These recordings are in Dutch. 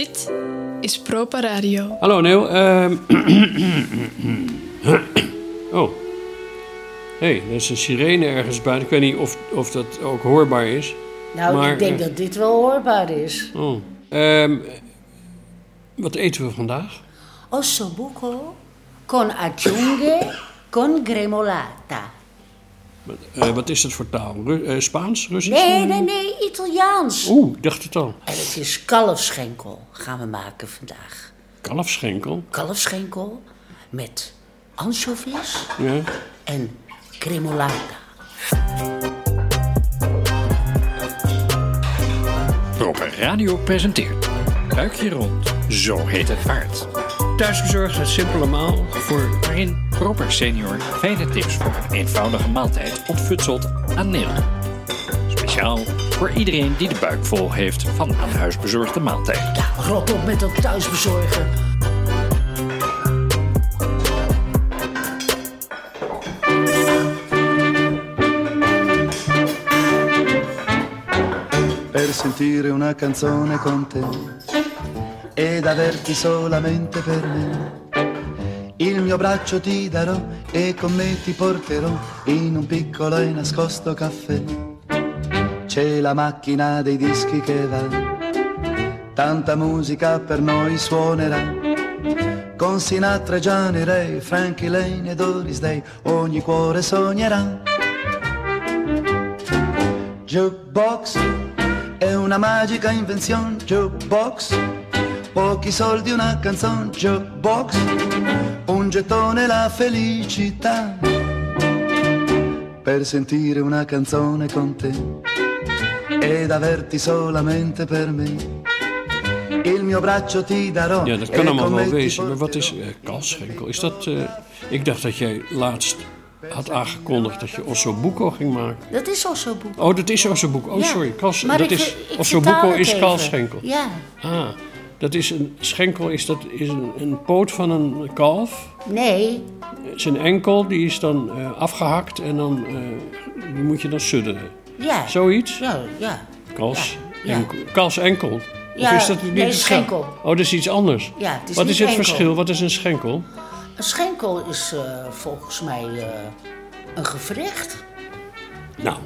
Dit is Propa Radio. Hallo Neil. ehm oh. Hé, hey, er is een sirene ergens buiten. Ik weet niet of, of dat ook hoorbaar is. Nou, Maar, ik denk eh, dat dit wel hoorbaar is. Oh. Ehm, wat eten we vandaag? Ossobuco con aggiunge con gremolata. Wat, eh, wat is dat voor taal? Ru- eh, Spaans? Russisch? Nee, nee, nee, Italiaans. Oeh, ik dacht het al. En het is kalfsschenkel gaan we maken vandaag. Kalfsschenkel? Kalfsschenkel met anchovies Ja. en gremolata. Proper Radio presenteert Buikje rond, zo heet het paard. Thuisbezorgd uit simpele maal voor... Waarin Proper Senior fijne tips voor een eenvoudige maaltijd ontfutselt aan Neil. Speciaal voor iedereen die de buik vol heeft van aan huis bezorgde maaltijd. Ja, rot op met dat thuisbezorgen. per sentire una canzone con te ed averti solamente per me. Il mio braccio ti darò e con me ti porterò in un piccolo e nascosto caffè. C'è la macchina dei dischi che va, tanta musica per noi suonerà. Con Sinatra e Gianni Ray, Frankie Lane e Doris Day, ogni cuore sognerà. Jukebox è una magica invenzione, jukebox. Pochi soldi, una canzone, jukebox. Un gettone, la felicità. Per sentire una canzone con te ed averti solamente per me. Il mio braccio ti darò. Ja, dat e kan allemaal con me wel wezen. Maar wat is porterò. eh kalfsschenkel? Is dat... eh, ik dacht dat jij laatst had aangekondigd dat je ossobuco ging maken. Dat is ossobuco. Oh, dat is ossobuco. Oh, Ja, sorry. Kals, maar dat ik- is, ik ossobuco is even. kalfschenkel. Ja, Ah, dat is een schenkel, is, dat, is een, een poot van een kalf. nee, Zijn enkel, die is dan eh, afgehakt en dan eh, die moet je dan sudderen. ja. Zoiets? Ja, ja. Kals, Ja, ja. enkel- kalfsenkel. Of Ja, is dat niet nee, schenkel. Oh, dat is iets anders. Ja, het is Wat is het enkel. verschil? Wat is een schenkel? Een schenkel is eh, volgens mij een gewricht. Nou,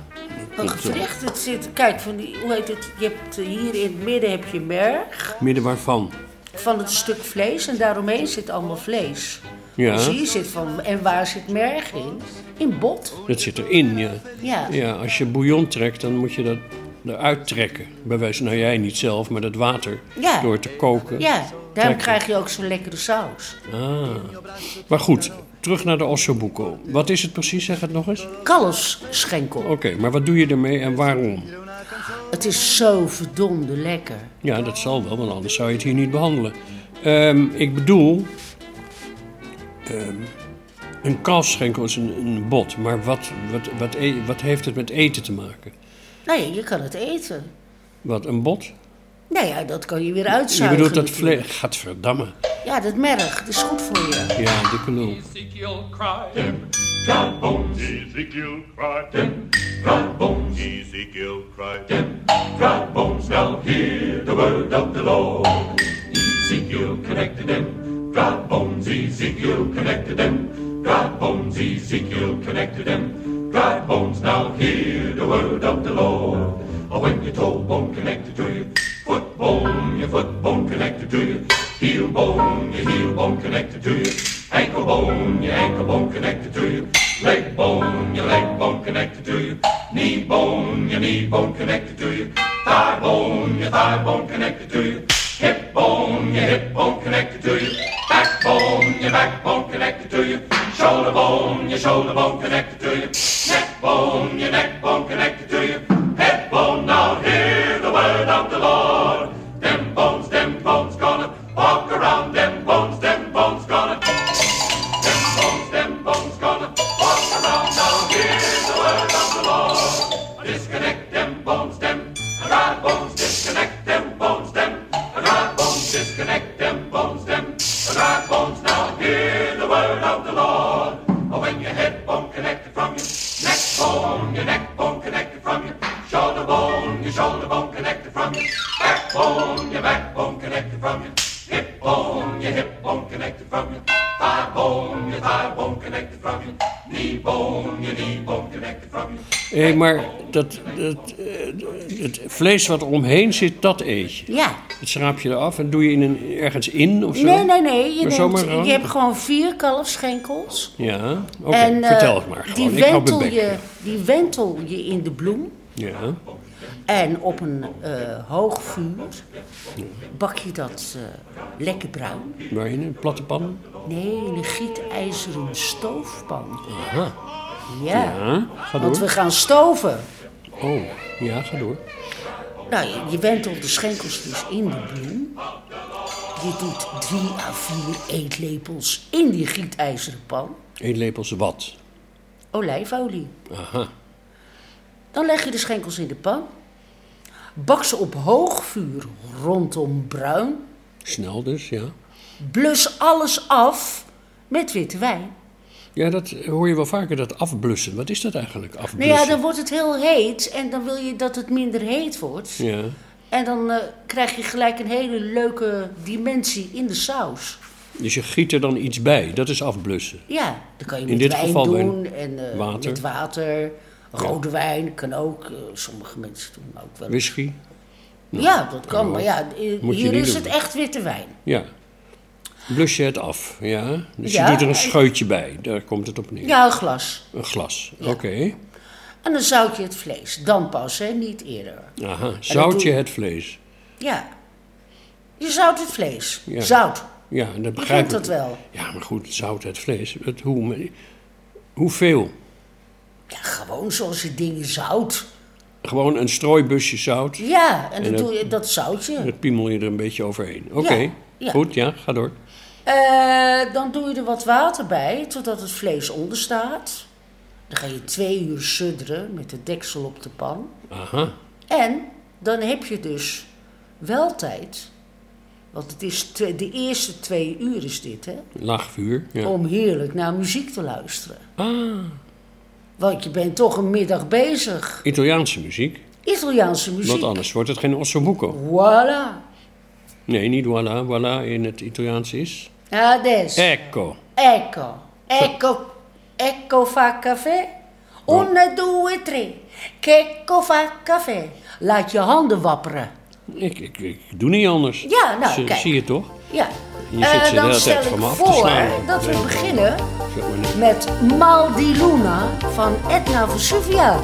Eh, gewricht, het zit, kijk, van die, hoe heet het? Je hebt eh, hier in het midden heb je merg midden waarvan? van het stuk vlees en daaromheen zit allemaal vlees. Ja, Dus hier zit van, en waar zit merg in? In bot. dat zit erin, ja. Ja. Ja, als je bouillon trekt, dan moet je dat eruit trekken. Bij wijze, nou jij niet zelf, maar dat water. Ja. Door te koken. Ja, daarom krijg je ook zo'n lekkere saus. Ah. Maar goed, terug naar de ossobuco. Wat is het precies? Zeg het nog eens. Kalfsschenkel. Oké, maar wat doe je ermee en waarom? Het is zo verdomde lekker. Ja, dat zal wel, want anders zou je het hier niet behandelen. Ehm, ik bedoel, ehm, een kalfsschenkel is een, een bot, maar wat, wat, wat, e- wat heeft het met eten te maken? Ja, je kan het eten. Wat, een bot? Nou ja, dat kan je weer Je uitzuigen. bedoelt dat vlees... Gadverdamme. Ja, dat merg, dat is goed voor je. Ja, dikke lul. Ezekiel cried, dry bones. Ezekiel cried, dry bones. Ezekiel cried, dry bones. Now hear the word of the Lord. Ezekiel connected them, dry bones. Ezekiel connected them, dry bones. Ezekiel connected them, dry bones. Now hear the word of the Lord. Oh, when your toe bone connected to your foot bone, your foot bone connected to your heel bone, your heel bone connected to your ankle bone, your ankle bone connected to your leg bone, your leg bone connected to your knee bone, your knee bone connected to your thigh bone, your thigh bone connected to your hip bone, your hip bone connected to your backbone, your backbone connected to your shoulder bone, your shoulder bone connected to your neck bone, your neck Hé, maar dat, dat, eh, het vlees wat omheen zit, dat eet je. Ja. Dat schraap je eraf en doe je in een, ergens in of zo? Nee, nee, nee. Je, neemt, hebt gewoon vier kalfschenkels. Ja, oké. eh, Vertel het maar gewoon. Die wentel, je, die wentel je in de bloem. Ja, En op een eh, hoog vuur bak je dat lekker bruin. waarin? Een platte pan? Nee, in een gietijzeren stoofpan. Aha. Ja, Ja, ga want door. we gaan stoven. Oh, ja, ga door. Nou, je, je wentelt de schenkels dus in de bloem. Je doet drie à vier eetlepels in die gietijzeren pan. Eén lepels wat? Olijfolie. Aha. Dan leg je de schenkels in de pan. Bak ze op hoog vuur rondom bruin. Snel dus, ja. Blus alles af met witte wijn. Ja, dat hoor je wel vaker, dat afblussen. Wat is dat eigenlijk, Nou afblussen? ja, dan wordt het heel heet en dan wil je dat het minder heet wordt. Ja, En dan eh, krijg je gelijk een hele leuke dimensie in de saus. dus je giet er dan iets bij. Dat is afblussen. Ja, dan kan je In met dit wijn geval doen en eh, Water. met water. Rode wijn kan ook. eh, sommige mensen doen ook wel. Whisky? ja, dat kan. ook. Maar ja, hier is doen. het echt witte wijn. Ja. Blus je het af, ja. Dus Ja, je doet er een en- scheutje bij. Daar komt het op neer. Ja, een glas. Een glas. Oké. En dan zout je het vlees. Dan pas, hè, niet eerder. Aha. Zout je het vlees? Ja. Je zout het vlees. Ja. Zout. Ja, dat Je begrijp ik. dat wel. Ja, maar goed, zout het vlees. Het, hoe, hoeveel? Ja, gewoon zoals je dingen zout. Gewoon een strooibusje zout. Ja, en dan dat- doe je dat zoutje. Dat piemel je er een beetje overheen. Oké, ja. goed, ja, ga door. Eh, dan doe je er wat water bij, totdat het vlees onder staat. Dan ga je twee uur sudderen met de deksel op de pan. Aha, En dan heb je dus wel tijd, want het is de eerste twee uur is dit, hè? laag vuur. Ja. Om heerlijk naar muziek te luisteren. Ah, Want je bent toch een middag bezig. Italiaanse muziek. Italiaanse muziek. Wat anders wordt het geen ossobuco. Voilà. Nee, niet voilà. Voilà in het Italiaans is. Adesso. Ecco. Ecco. Ecco. Ecco fa caffè. Una, due, tre. Checco fa caffè. Laat je handen wapperen. Ik, ik, ik doe niet anders. Ja, nou, Zie- kijk. Zie je toch? Ja. Je zit ze de dan hele stel tijd ik van af voor dat we beginnen met Mal di Luna van Etna Vesuvia.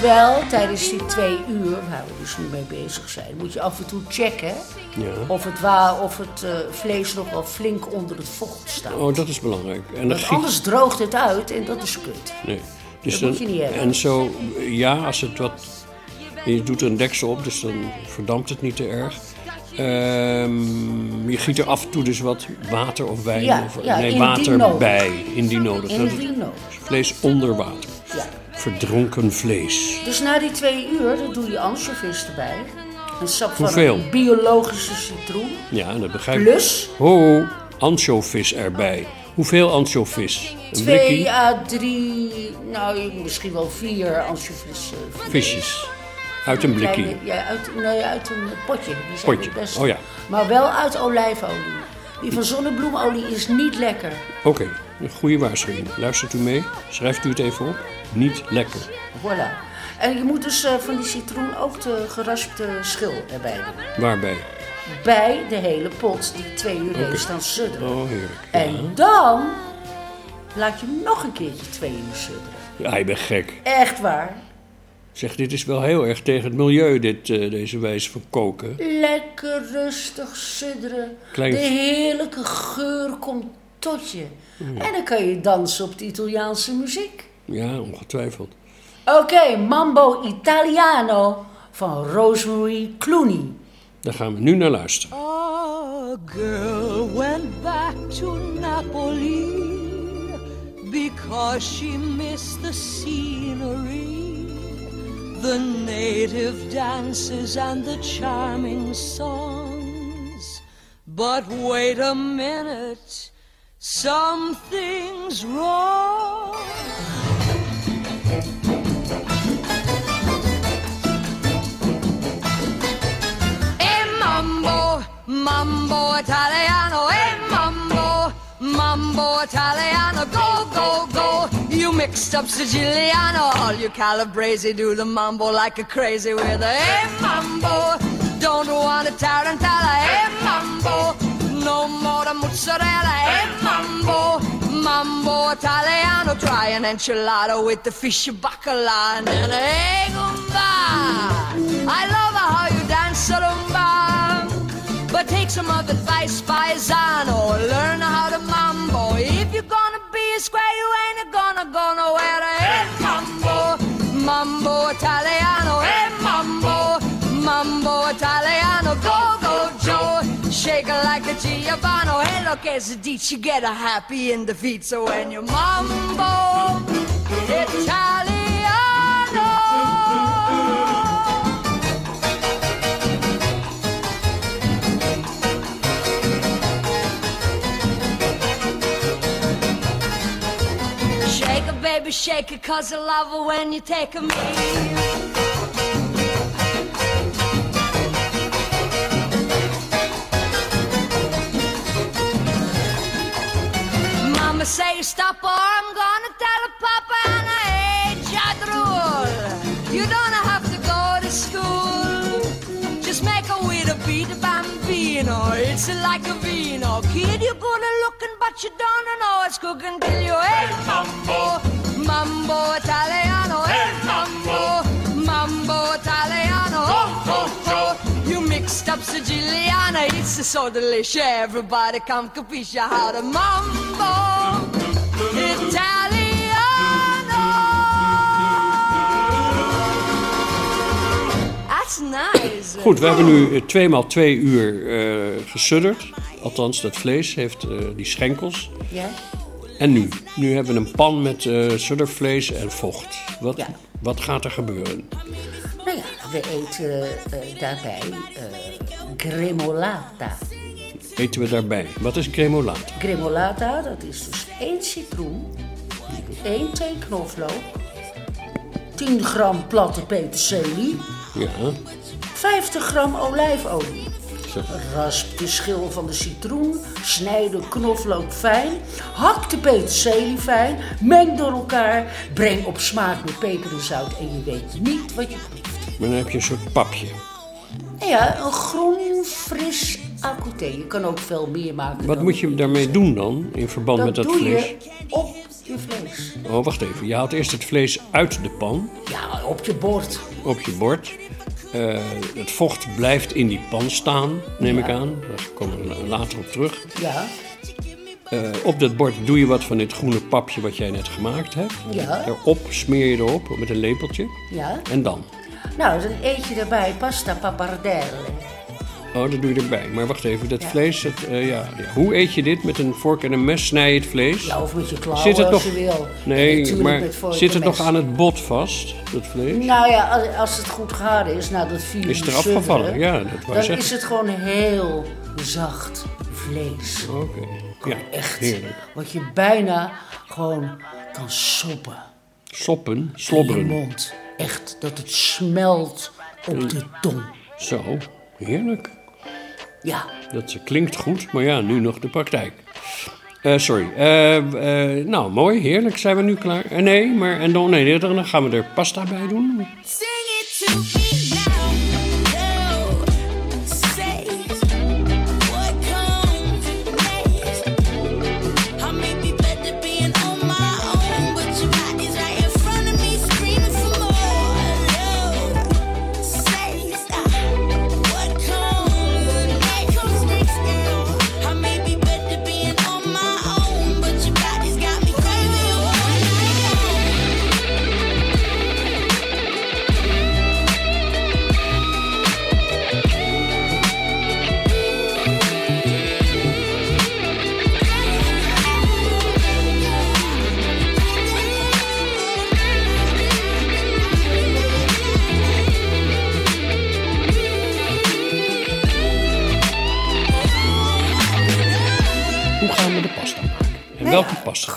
Moet wel tijdens die twee uur, waar we dus nu mee bezig zijn, moet je af en toe checken Ja. of het, wa of het eh, vlees nog wel flink onder het vocht staat. Oh, dat is belangrijk. En Want giet... anders droogt het uit en dat is kut. Nee. Dus Dat dan, moet je niet hebben. En zo, ja, als het wat... Je doet er een deksel op, dus dan verdampt het niet te erg. Ehm, je giet er af en toe dus wat water of wijn Ja, of ja, nee, water bij, indien nodig. Indien nodig. vlees onder water. Ja. Verdronken vlees. Dus na die twee uur, dan doe je ansjovis erbij. Een sap van Hoeveel? een biologische citroen. Ja, dat begrijp ik. Plus Ho, ansjovis erbij. Hoeveel ansjovis? Een twee blikkie? à drie, nou misschien wel vier ansjovis. eh, Visjes. Uit een kleine- Ja, uit, nee, uit een potje. Die zijn Potje. Oh ja. Maar wel uit olijfolie. Die van zonnebloemolie is niet lekker. Oké, een goede waarschuwing. Luistert u mee? Schrijft u het even op. Niet lekker. Voilà. En je moet dus eh, van die citroen ook de geraspte schil erbij doen. Waarbij? Bij de hele pot die twee uur heeft staan sudderen. Oh, heerlijk. En dan laat je hem nog een keertje twee uur sudderen. Ja, je bent gek. Echt waar. Zeg, dit is wel heel erg tegen het milieu, dit, eh, deze wijze van koken. Lekker rustig sudderen. Klein- De heerlijke geur komt tot je. En dan kan je dansen op de Italiaanse muziek. Ja, ongetwijfeld. Oké, Mambo Italiano van Rosemary Clooney. Daar gaan we nu naar luisteren. A girl went back to Napoli because she missed the scenery, the native dances and the charming songs. But wait a minute, something's wrong. E mambo, mambo italiano, e mambo, mambo italiano, go, go, go. You mixed up Siciliano, all you Calabrese do the mambo like a crazy with a e mambo. Don't want a tarantella, e mambo. No more the mozzarella, e mambo. Mambo italiano, try an enchilada with the fish bacala and an I love how you dance rumba. But take some of the advice, paisano. Learn how to mambo. If you're gonna be a square, you ain't look, as a ditch, you get a happy in the feet. So when you mambo italiano. Shake it, baby, shake it, cause I love it when you take a me. Kid, you're good at looking, but you don't know it's cooking till you hey mambo, mambo italiano, hey mambo, mambo italiano. Oh, oh, oh. You mixed up Siciliana, it's so delicious. Everybody come capisce how to mambo italiano. That's nice. Goed, we hebben nu tweemaal twee uur eh gesudderd. Althans, dat vlees heeft eh, die schenkels. Ja? En nu? Nu hebben we een pan met eh suddervlees en vocht. Wat, Ja. wat gaat er gebeuren? Nou ja, we eten eh, daarbij gremolata. Eten we daarbij? Wat is gremolata? Gremolata, dat is dus één citroen, één thee knoflook, 10 gram platte peterselie, Ja, 50 gram olijfolie. Rasp de schil van de citroen, snijd de knoflook fijn, hak de peterselie fijn, meng door elkaar, breng op smaak met peper en zout en je weet niet wat je proeft. maar dan heb je een soort papje. Ja, een groen, fris acouté. Je kan ook veel meer maken. Wat moet je daarmee doen dan, in verband Dat met dat doe vlees? je op je vlees. Oh, wacht even. Je haalt eerst het vlees uit de pan, Ja, op je bord. op je bord. Eh, het vocht blijft in die pan staan, neem ik aan. Daar komen we later op terug. Ja, Eh, op dat bord doe je wat van dit groene papje wat jij net gemaakt hebt. Ja. Erop smeer je erop met een lepeltje. ja. En dan? Nou, dan eet je daarbij pasta pappardelle. Oh, dat doe je erbij. Maar wacht even, dat vlees, dat, eh, ja, ja. Hoe eet je dit? Met een vork en een mes snij je het vlees? Ja, of met je klauwen Zit het als nog- je wil. Nee, maar zit het nog aan het bot vast, dat vlees? Nou ja, als, als het goed gaar is, nou dat vier Is uur er afgevallen? Ja, dat wou Dan zeggen. is het gewoon heel zacht vlees. Oké, ja, Echt. heerlijk. Wat je bijna gewoon kan soppen. Soppen, In je slobberen. mond. Echt, dat het smelt op de tong. Zo, heerlijk. Ja, Dat klinkt goed, maar ja, nu nog de praktijk. Eh, sorry. Eh, eh, nou, mooi, heerlijk. Zijn we nu klaar? Nee, maar en dan, nee, dan gaan we er pasta bij doen.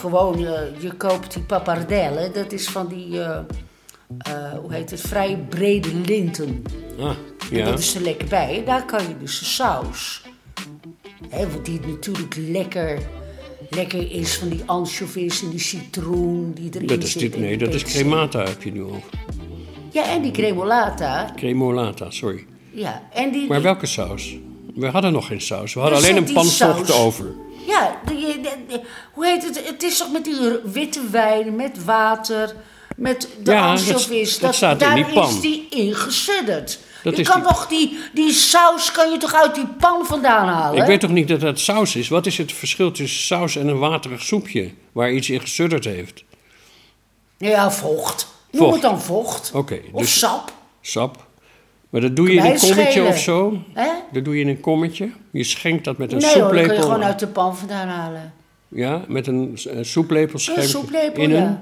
Gewoon, eh, je koopt die pappardelle. Dat is van die, eh, eh, hoe heet het, vrij brede linten. Ah, En ja. dat is er lekker bij. Daar kan je dus de saus. Hè, want die natuurlijk lekker, lekker is van die anchovies en die citroen die erin Dat is zit dit, en nee, dat is cremata heb je nu over. Ja, en die cremolata. Cremolata, sorry. Ja, en die... Maar welke saus? We hadden nog geen saus. We hadden Er alleen een die pan vocht saus. over. Ja, die- hoe heet het? Het is toch met die witte wijn, met water, met de Ja, dat- anchovies. dat staat in daar die pan. is die ingesudderd. Dat je kan die- toch die, die saus kan je toch uit die pan vandaan halen? Ik weet toch niet dat dat saus is? Wat is het verschil tussen saus en een waterig soepje waar iets in gesudderd heeft? Ja, vocht. Noem het dan vocht. Oké, Of dus- sap. Sap. Maar dat doe je in een kommetje schelen. of zo? Hè? Dat doe je in een kommetje. Je schenkt dat met een Nee hoor, dat soeplepel. kan je gewoon uit de pan vandaan halen. Ja, met een eh, soeplepel Een schenk soeplepel, in ja. een...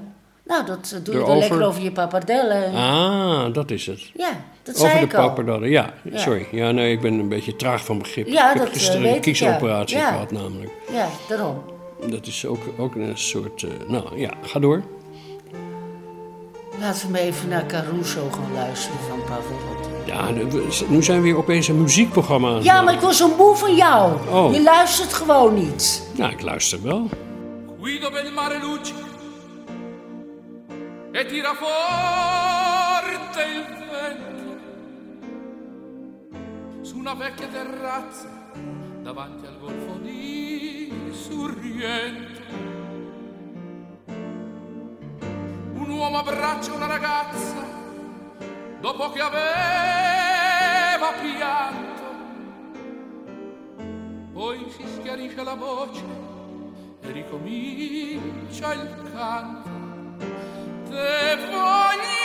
Nou, dat eh, doe je dan lekker over je pappardellen. Ah, dat is het. Ja, dat Over zei de ik al. pappardellen, ja. Ja. Sorry. Ja, nee, ik ben een beetje traag van begrip. Ja, ik heb dat, eh, gisteren weet een kiesoperatie ja. Gehad namelijk. Ja, daarom. Dat is ook, ook een soort... eh, nou ja, ga door. Laten we even naar Caruso gaan luisteren van Pavarotti. Ja, nu zijn we weer opeens een muziekprogramma aan Ja, maar ik was zo moe van jou. Oh. Je luistert gewoon niet. Ja, ik luister wel. Guido il mare luce e tira forte il vento su una vecchia terrazza davanti al golfo di Sorrento. Un uomo abbraccia una ragazza dopo che aveva pianto, poi si schiarisce la voce e ricomincia il canto. Te voglio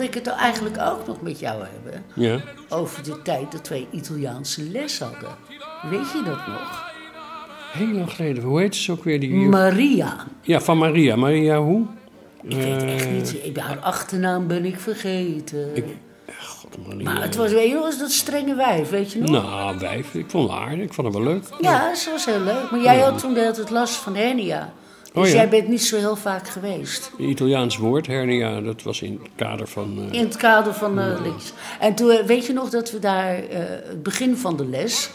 wilde ik het eigenlijk ook nog met jou hebben. Ja. Over de tijd dat wij Italiaanse les hadden. Weet je dat nog? Heel lang geleden. Hoe heet ze ook weer? Die... Maria. Ja, van Maria. Maria hoe? Ik weet echt Eh, niet. Ik- Haar achternaam ben ik vergeten. God, Maria. maar het was, weet je, was dat strenge wijf, weet je nog? Nou, wijf. Ik vond haar aardig. Ik vond haar wel leuk. Ja, ze was heel leuk. Maar jij had toen de hele tijd last van hernia. Dus Oh ja. jij bent niet zo heel vaak geweest. Een Italiaans woord, hernia, dat was in het kader van... eh, In het kader van de les. En toen, eh, weet je nog dat we daar, het begin van de les,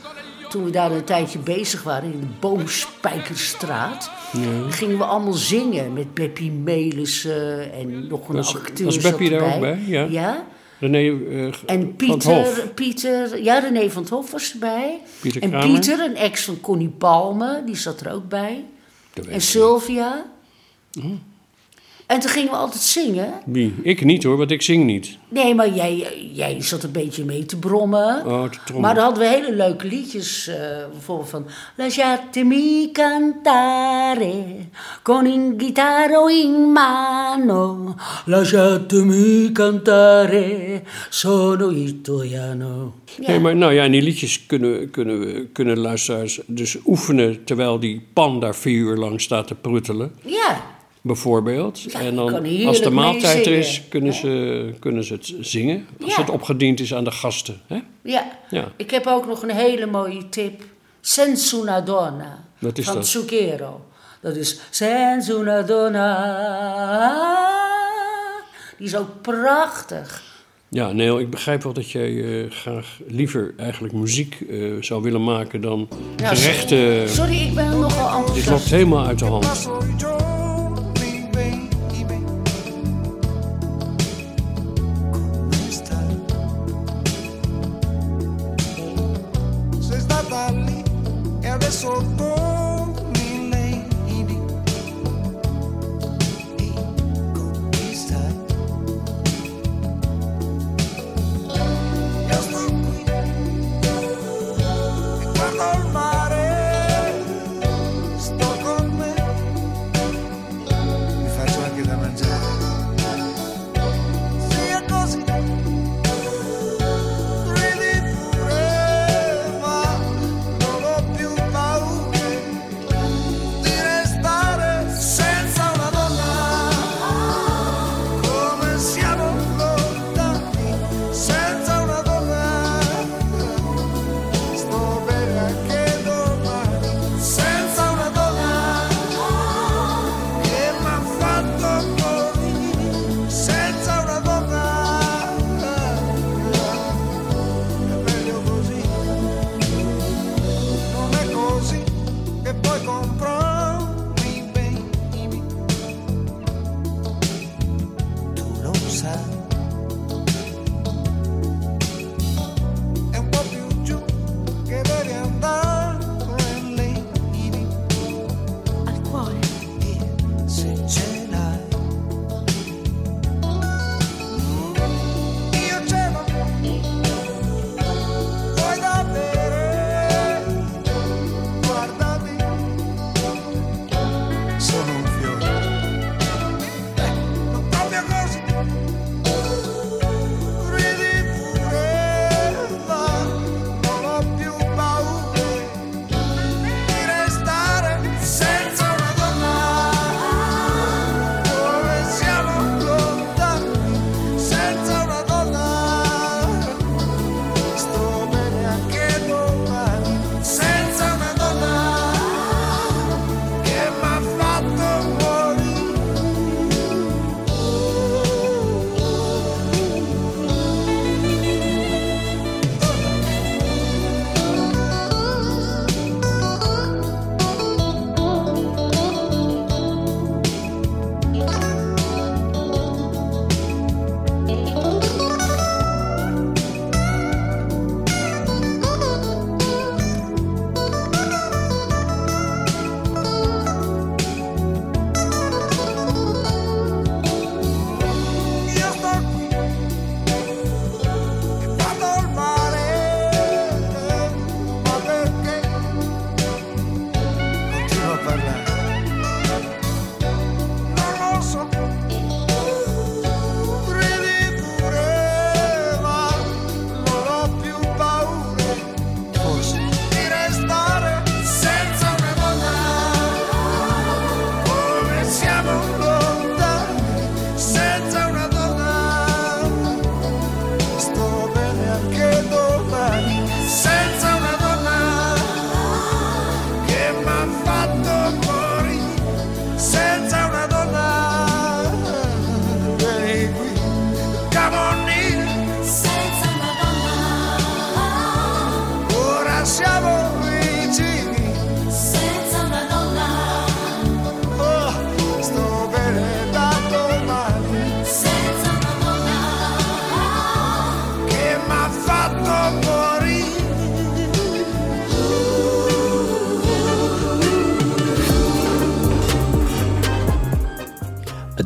toen we daar een tijdje bezig waren in de Boomspijkerstraat, gingen we allemaal zingen met Beppie Melissen en nog een Was- acteur. was Beppie daar ook bij? Ja. René eh, En van het Pieter, Hof. Pieter, ja, René van het Hof was erbij. Pieter en Kramer. Pieter, een ex van Connie Palme, die zat er ook bij. En Sylvia. Oh. En toen gingen we altijd zingen. Wie? Ik niet hoor, want ik zing niet. Nee, maar jij, jij zat een beetje mee te brommen. Oh, te trommen. Maar dan hadden we hele leuke liedjes. eh, bijvoorbeeld van... Lasciatemi cantare con un chitarro in mano. Lasciatemi cantare, sono italiano. Ja. Nee, maar nou ja, en die liedjes kunnen, kunnen, we- kunnen luisteraars dus oefenen terwijl die pan daar vier uur lang staat te pruttelen, ja, bijvoorbeeld. Ja, en dan, als de maaltijd er is, kunnen ze, kunnen ze het zingen. Als Ja. het opgediend is aan de gasten. Hè? ja. Ja. Ik heb ook nog een hele mooie tip. Senza una donna. Wat is van dat? Zucchero. Dat is Senza una donna. Die is ook prachtig. Ja, Neel, ik begrijp wel dat jij eh, graag liever eigenlijk muziek eh, zou willen maken dan Ja, gerechten. Sorry, ik ben nogal Dit enthousiast. loopt helemaal uit de hand.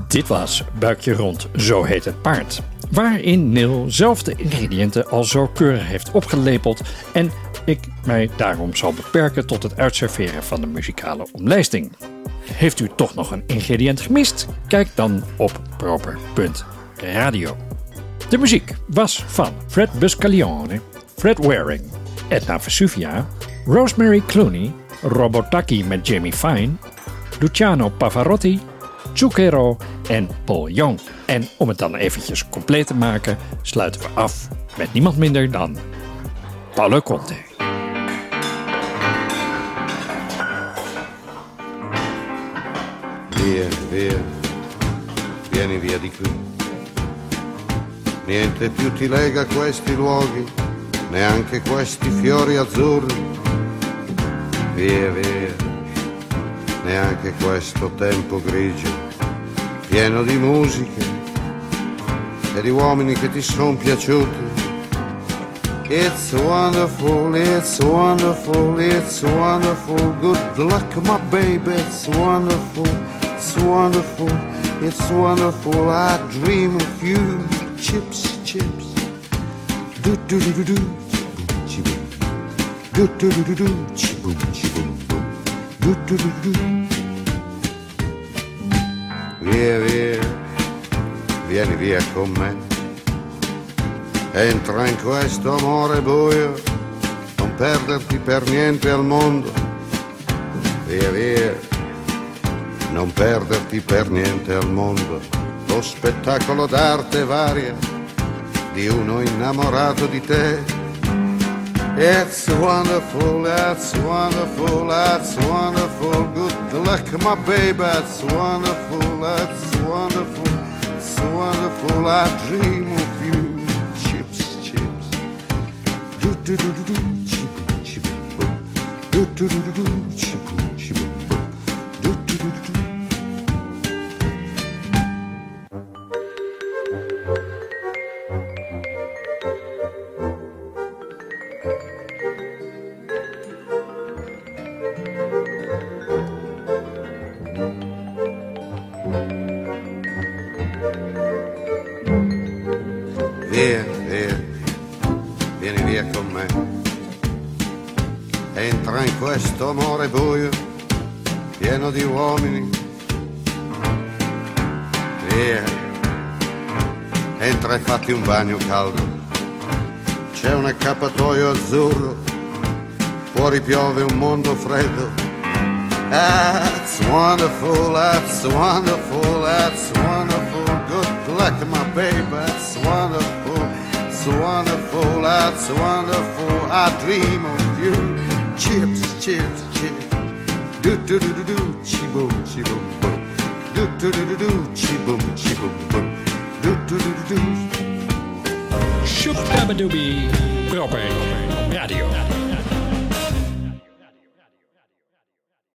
Dit was Buikje Rond, zo heet het paard. Waarin Neil zelf de ingrediënten al zo keurig heeft opgelepeld en ik mij daarom zal beperken tot het uitserveren van de muzikale omlijsting. Heeft u toch nog een ingrediënt gemist? Kijk dan op proper.radio. De muziek was van Fred Buscaglione, Fred Waring, Edna Vesuvia, Rosemary Clooney, Robotaki met Jamie Fine, Luciano Pavarotti, Zucchero en Paul Young. En om het dan eventjes compleet te maken, sluiten we af met niemand minder dan Paolo Conte. Via, via, vieni via di qui. Niente più ti lega questi luoghi, neanche questi fiori azzurri. Via, via, neanche questo tempo grigio, pieno di musiche e di uomini che ti sono piaciuti. It's wonderful, it's wonderful, it's wonderful. Good luck, my baby, it's wonderful, it's wonderful, it's wonderful. I dream of you, chips, chips. Do do do do do, chi boom, do do do do do, chi boom, chi boom do do do do. Via, via, vieni via con me. Entra in questo amore buio, non perderti per niente al mondo. Via via, non perderti per niente al mondo. Lo spettacolo d'arte varia di uno innamorato di te. It's wonderful, that's wonderful, that's wonderful. Good luck, my baby, that's wonderful, that's wonderful, it's wonderful. I dream of you chips, chips. Do do do do do, chip chip. Do do do do Via, via, vieni via con me. Entra in questo amore buio, pieno di uomini. Via, entra e fatti un bagno caldo. C'è un accappatoio azzurro, fuori piove un mondo freddo. That's wonderful, that's wonderful, that's wonderful. Good luck, my baby, that's wonderful, it's wonderful, that's wonderful. I dream of you. Chips, chips, chips. Do do do do do, chi boom, chi boom boom. Do do do do do, chi boom, chi boom boom. Do do do do do. Shoop-dabba-doobie. Proper Radio.